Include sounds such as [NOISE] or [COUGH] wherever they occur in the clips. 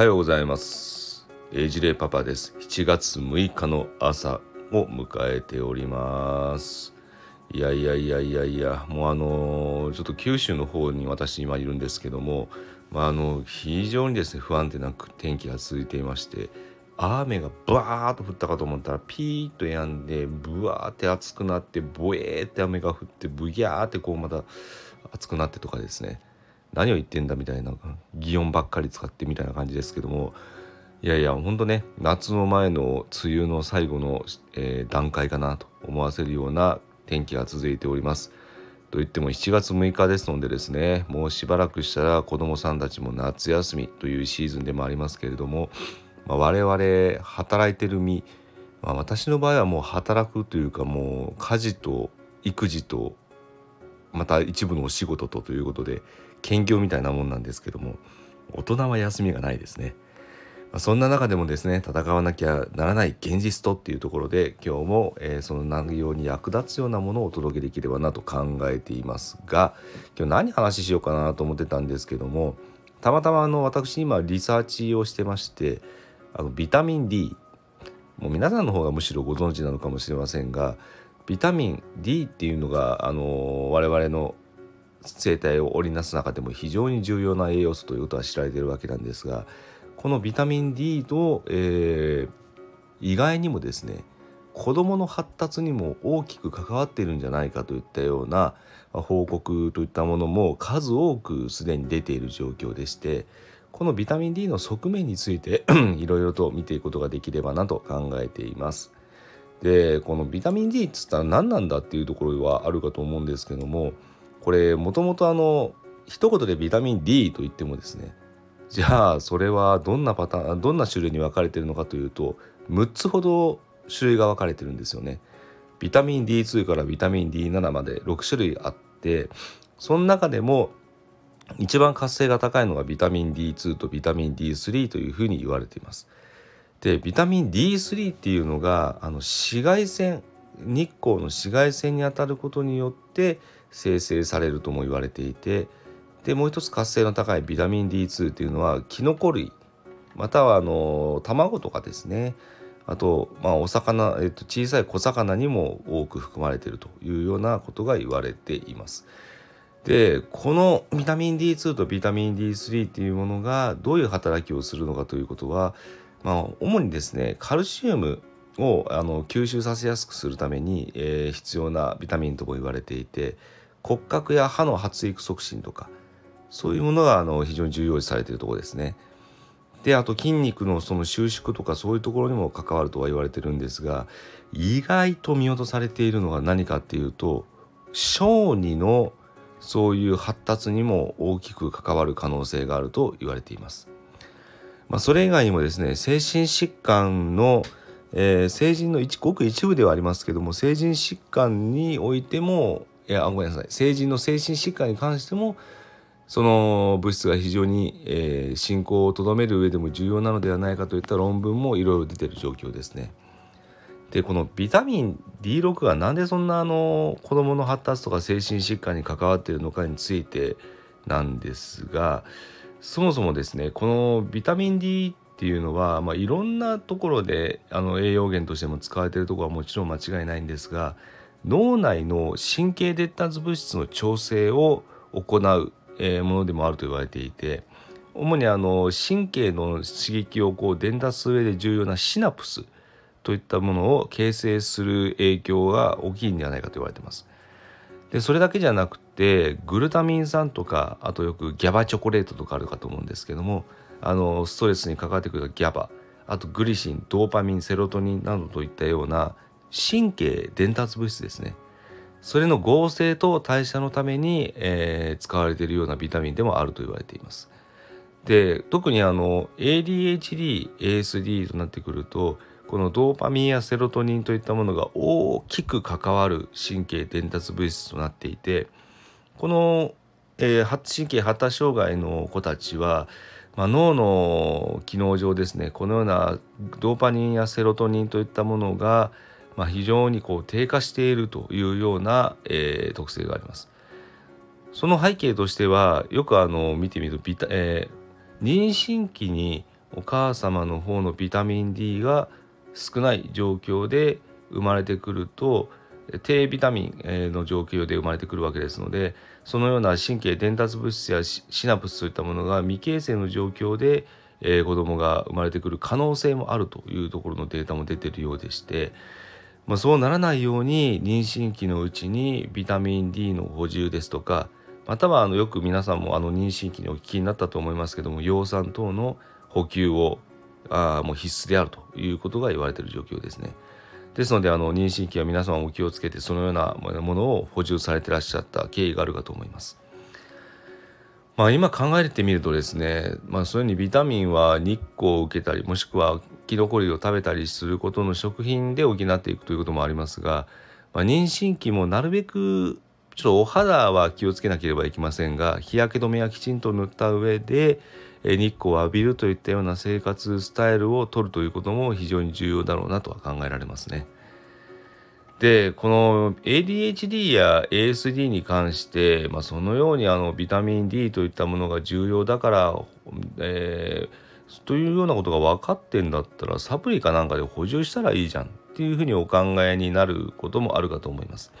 はようございます。エイジレイパパです。7月6日の朝を迎えております。いやいやいやいやいやもうあのちょっと九州の方に私今いるんですけどもまあ、あの非常にですね不安定な天気が続いていまして雨がバーッと降ったかと思ったらピーッと止んでブワーって暑くなってボエーって雨が降ってブギャーってこうまた暑くなってとかですね。何を言ってんだみたいな擬音ばっかり使ってみたいな感じですけどもいやいやほんとね夏の前の梅雨の最後の、えー、段階かなと思わせるような天気が続いております。といっても7月6日ですのでですねもうしばらくしたら子どもさんたちも夏休みというシーズンでもありますけれども、まあ、我々働いてる身、まあ、私の場合はもう働くというかもう家事と育児とまた一部のお仕事とということで兼業みたいなもんなんですけども大人は休みがないですね。まあ、そんな中でもですね戦わなきゃならない現実とっていうところで今日も、えー、その内容に役立つようなものをお届けできればなと考えていますが今日何話しようかなと思ってたんですけどもたまたまあの私今リサーチをしてましてあのビタミン D もう皆さんの方がむしろご存知なのかもしれませんがビタミン D っていうのがあの我々の生態を織りなす中でも非常に重要な栄養素ということは知られているわけなんですがこのビタミン D と、えー、意外にもですね子どもの発達にも大きく関わっているんじゃないかといったような報告といったものも数多くすでに出ている状況でしてこのビタミン D の側面について [CLEARS THROAT] いろいろと見ていくことができればなと考えています。でこのビタミン D っつったら何なんだっていうところはあるかと思うんですけどもこれもともとあの一言でビタミン D と言ってもですねじゃあそれはどんなパターンどんな種類に分かれてるのかというと6つほど種類が分かれてるんですよね。ビタミン D2 からビタミン D7 まで6種類あってその中でも一番活性が高いのがビタミン D2 とビタミン D3 というふうに言われています。でビタミン D3 っていうのがあの紫外線日光の紫外線に当たることによって生成されるとも言われていてでもう一つ活性の高いビタミン D2 っていうのはキノコ類またはあの卵とかですねあと、まあ、お魚、えっと、小さい小魚にも多く含まれているというようなことが言われています。でこのビタミン D2 とビタミン D3 っていうものがどういう働きをするのかということは、まあ、主にですねカルシウムをあの吸収させやすくするために、えー、必要なビタミンとも言われていて骨格や歯の発育促進とかそういうものがあの非常に重要視されているところですね。であと筋肉のその収縮とかそういうところにも関わるとは言われてるんですが意外と見落とされているのが何かっていうと小児のそういう発達にも大きく関わる可能性があると言われています。まあ、それ以外にもですね精神疾患の、えー、成人の一ごく一部ではありますけども成人疾患においてもいやごめんなさい成人の精神疾患に関してもその物質が非常に、えー、進行をとどめる上でも重要なのではないかといった論文もいろいろ出てる状況ですね。でこのビタミン D6 がなんでそんなあの子どもの発達とか精神疾患に関わっているのかについてなんですがそもそもですねこのビタミン D っていうのは、まあ、いろんなところであの栄養源としても使われているところはもちろん間違いないんですが脳内の神経伝達物質の調整を行うえものでもあると言われていて主にあの神経の刺激をこう伝達する上で重要なシナプスといったものを形成する影響が大きいんではないかと言われています。でそれだけじゃなくてグルタミン酸とかあとよくギャバチョコレートとかあるかと思うんですけどもあのストレスに関わってくるギャバあとグリシンドーパミンセロトニンなどといったような神経伝達物質ですねそれの合成と代謝のために、えー、使われているようなビタミンでもあると言われています。で特にあの ADHD、ASD となってくるとこのドーパミンやセロトニンといったものが大きく関わる神経伝達物質となっていてこの、えー、神経発達障害の子たちは、まあ、脳の機能上ですねこのようなドーパミンやセロトニンといったものが、まあ、非常にこう低下しているというような、えー、特性があります。その背景としてはよくあの見てみるとビタ、えー、妊娠期にお母様の方のビタミン D が少ない状況で生まれてくると低ビタミンの状況で生まれてくるわけですのでそのような神経伝達物質やシナプスといったものが未形成の状況で、え、子供が生まれてくる可能性もあるというところのデータも出てるようでして、まあ、そうならないように妊娠期のうちにビタミン D の補充ですとかまたはあのよく皆さんもあの妊娠期にお聞きになったと思いますけども葉酸等の補給をあもう必須であるということが言われている状況ですね。ですのであの妊娠期は皆様も気をつけてそのようなものを補充されてらっしゃった経緯があるかと思います。まあ、今考えてみるとですね、まあ、そういうふうにビタミンは日光を受けたりもしくはキノコ類を食べたりすることの食品で補っていくということもありますが、まあ、妊娠期もなるべくちょっとお肌は気をつけなければいけませんが日焼け止めはきちんと塗った上で日光を浴びるといったような生活スタイルをとるということも非常に重要だろうなとは考えられますね。でこの ADHD や ASD に関して、まあ、そのようにあのビタミン D といったものが重要だから、えー、というようなことが分かってんだったらサプリかなんかで補充したらいいじゃんっていうふうにお考えになることもあるかと思います。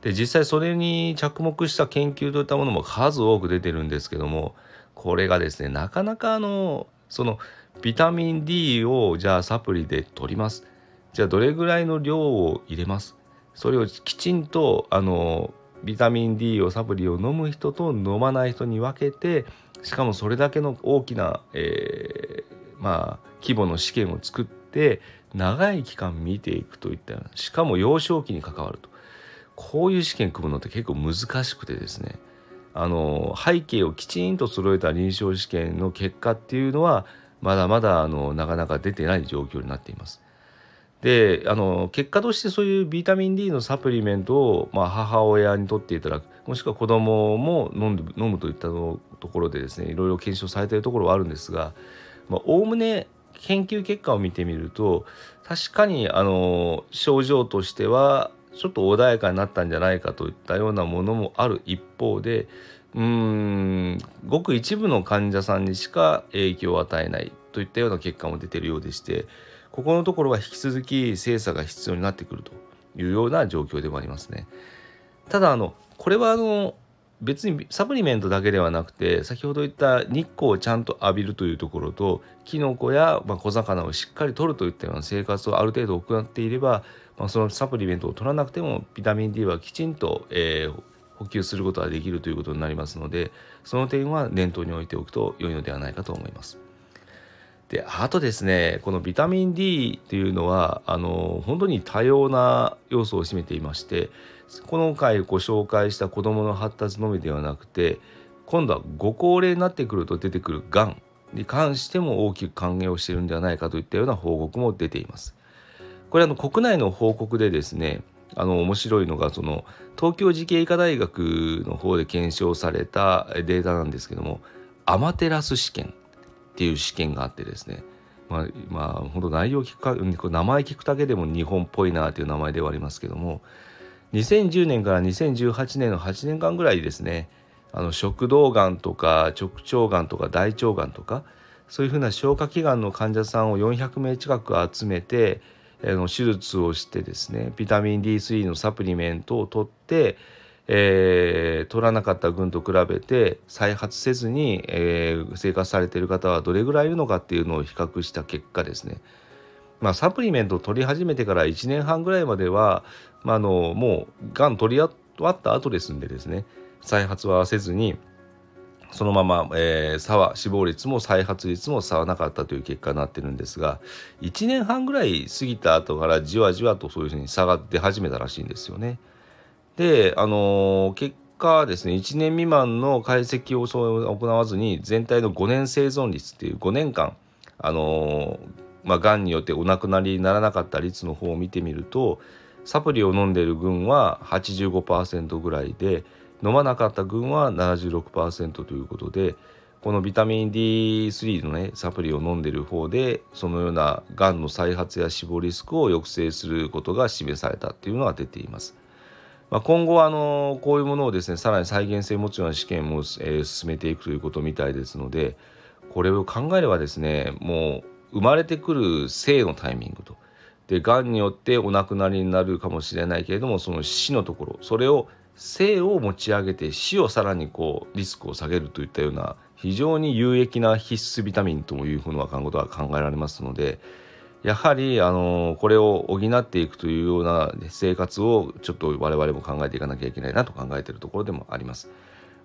で実際それに着目した研究といったものも数多く出てるんですけどもこれがですねなかなかあのそのビタミン D をじゃあサプリで取ります。じゃあどれぐらいの量を入れます。それをきちんとあのビタミン D をサプリを飲む人と飲まない人に分けてしかもそれだけの大きな、えー、まあ規模の試験を作って長い期間見ていくといったしかも幼少期に関わると。こういう試験組むのって結構難しくてですね。あの背景をきちんと揃えた臨床試験の結果っていうのはまだまだあのなかなか出てない状況になっています。であの結果としてそういうビタミン D のサプリメントを、まあ、母親にとっていただくもしくは子供も飲んで飲むといったところでですねいろいろ検証されているところはあるんですがおおむね研究結果を見てみると確かにあの症状としてはちょっと穏やかになったんじゃないかといったようなものもある一方でうんごく一部の患者さんにしか影響を与えないといったような結果も出てるようでしてここのところは引き続き精査が必要になってくるというような状況でもありますね。ただあのこれはあの別にサプリメントだけではなくて先ほど言った日光をちゃんと浴びるというところとキノコや、ま小魚をしっかりとるといったような生活をある程度行っていればまあ、そのサプリメントを取らなくてもビタミン D はきちんと、えー、補給することができるということになりますのでその点は念頭に置いておくと良いのではないかと思います。であとですねこのビタミン D っていうのはあの本当に多様な要素を占めていましてこの回ご紹介した子どもの発達のみではなくて今度はご高齢になってくると出てくるがんに関しても大きく関係をしているんではないかといったような報告も出ています。これあの国内の報告でですねあの面白いのがその東京慈恵医科大学の方で検証されたデータなんですけどもアマテラス試験っていう試験があってですねまあ、まあ、本当内容聞くか名前聞くだけでも日本っぽいなという名前ではありますけども2010年から2018年の8年間ぐらいですねあの食道がんとか直腸がんとか大腸がんとかそういうふうな消化器がんの患者さんを400名近く集めての手術をしてですねビタミン D3 のサプリメントを取って、えー、取らなかった群と比べて再発せずに、えー、生活されている方はどれぐらいいるのかっていうのを比較した結果ですね。まあ、サプリメントを取り始めてから1年半ぐらいまでは、まあ、あのもうがん取り終わった後ですんでですね再発はせずにそのまま、えー、差は死亡率も再発率も差はなかったという結果になってるんですが1年半ぐらい過ぎた後からじわじわとそういうふうに差が出始めたらしいんですよね。であのー、結果ですね1年未満の解析を行わずに全体の5年生存率っていう5年間あのー、まあ、がんによってお亡くなりにならなかった率の方を見てみるとサプリを飲んでいる群は85%ぐらいで飲まなかった群は76%ということでこのビタミン D3 のねサプリを飲んでる方でそのようながんの再発や死亡リスクを抑制することが示されたっていうのが出ています。まあ、今後はあのこういうものをですねさらに再現性を持つような試験も、えー、進めていくということみたいですのでこれを考えればですねもう生まれてくる生のタイミングとでがんによってお亡くなりになるかもしれないけれどもその死のところそれを生を持ち上げて死をさらにこうリスクを下げるといったような非常に有益な必須ビタミンというふうなことが考えられますのでやはりあのこれを補っていくというような生活をちょっと我々も考えていかなきゃいけないなと考えているところでもあります。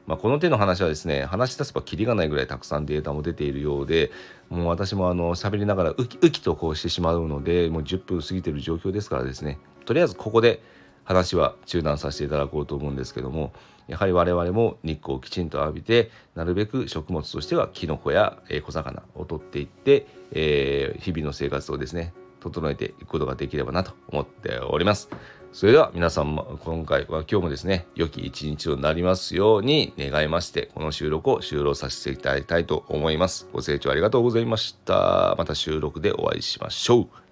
まあ、この手の話はですね話し出せばきりがないぐらいたくさんデータも出ているようでもう私もあの喋りながらウキウキとこうしてしまうのでもう10分過ぎてる状況ですからですねとりあえずここで話は中断させていただこうと思うんですけどもやはり我々も日光をきちんと浴びてなるべく食物としてはキノコや小魚を取っていって、えー、日々の生活をですね整えていくことができればなと思っております。それでは皆さんも今回は今日もですね良き一日となりますように願いましてこの収録を終了させていただきたいと思います。ご清聴ありがとうございました。また収録でお会いしましょう。